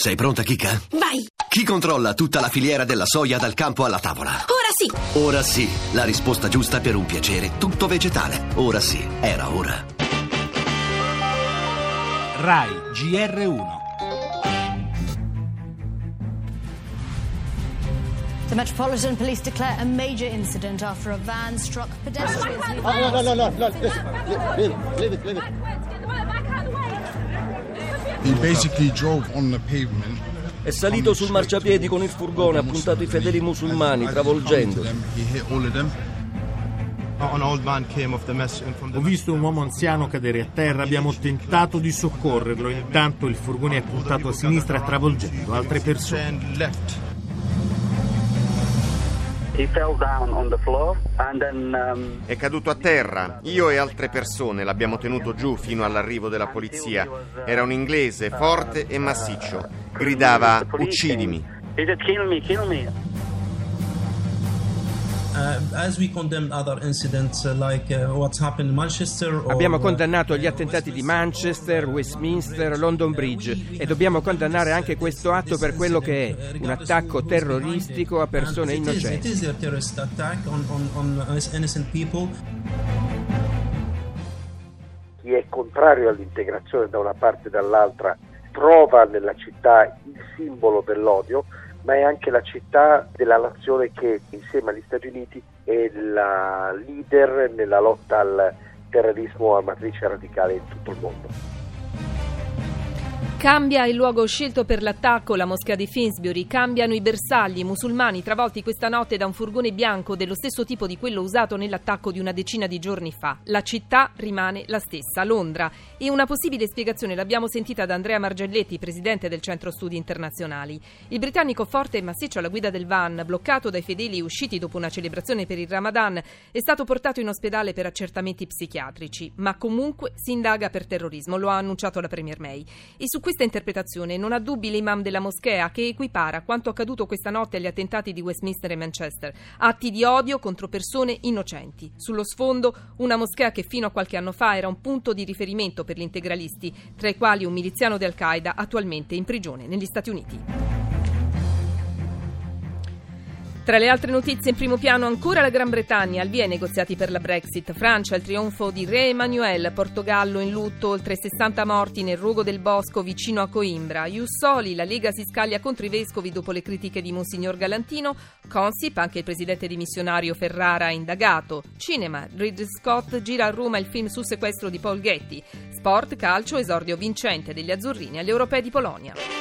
Sei pronta, Kika? Vai! Chi controlla tutta la filiera della soia dal campo alla tavola? Ora sì! Ora sì, la risposta giusta per un piacere tutto vegetale. Ora sì, era ora. RAI GR1 The Metropolitan Police declare a major incident after a van struck pedestrians. Oh, no, no, no, no, no, listen. Leave it, leave it, leave it. È salito sul marciapiedi con il furgone, ha puntato i fedeli musulmani, travolgendo. He hit all of them. An old man came off the mess from the Ho visto un uomo anziano cadere a terra, abbiamo tentato di soccorrerlo, intanto il furgone è puntato a sinistra travolgendo altre persone. È caduto a terra. Io e altre persone l'abbiamo tenuto giù fino all'arrivo della polizia. Era un inglese forte e massiccio. Gridava uccidimi. "Kill me, kill me." Abbiamo condannato gli attentati di Manchester, Westminster, London Bridge. E dobbiamo condannare anche questo atto per quello che è, un attacco terroristico a persone It is- It innocenti. chi è contrario all'integrazione da una parte e dall'altra trova nella città il simbolo dell'odio, ma è anche la città della nazione che insieme agli Stati Uniti è la leader nella lotta al terrorismo a matrice radicale in tutto il mondo. Cambia il luogo scelto per l'attacco, la moschea di Finsbury, cambiano i bersagli musulmani travolti questa notte da un furgone bianco dello stesso tipo di quello usato nell'attacco di una decina di giorni fa. La città rimane la stessa, Londra. E una possibile spiegazione l'abbiamo sentita da Andrea Margelletti, presidente del Centro Studi Internazionali. Il britannico forte e massiccio alla guida del van, bloccato dai fedeli usciti dopo una celebrazione per il Ramadan, è stato portato in ospedale per accertamenti psichiatrici, ma comunque si indaga per terrorismo, lo ha annunciato la Premier May. E su questa interpretazione non ha dubbi l'imam della moschea che equipara quanto accaduto questa notte agli attentati di Westminster e Manchester, atti di odio contro persone innocenti. Sullo sfondo una moschea che fino a qualche anno fa era un punto di riferimento per gli integralisti, tra i quali un miliziano di Al-Qaeda attualmente in prigione negli Stati Uniti. Tra le altre notizie in primo piano ancora la Gran Bretagna, al via i negoziati per la Brexit, Francia il trionfo di Re Emanuele, Portogallo in lutto, oltre 60 morti nel rogo del bosco vicino a Coimbra, Jussoli, la Lega si scaglia contro i vescovi dopo le critiche di Monsignor Galantino, Consip, anche il presidente dimissionario Ferrara indagato, cinema, Ridley Scott gira a Roma il film sul sequestro di Paul Getty, sport, calcio, esordio vincente degli azzurrini agli europei di Polonia.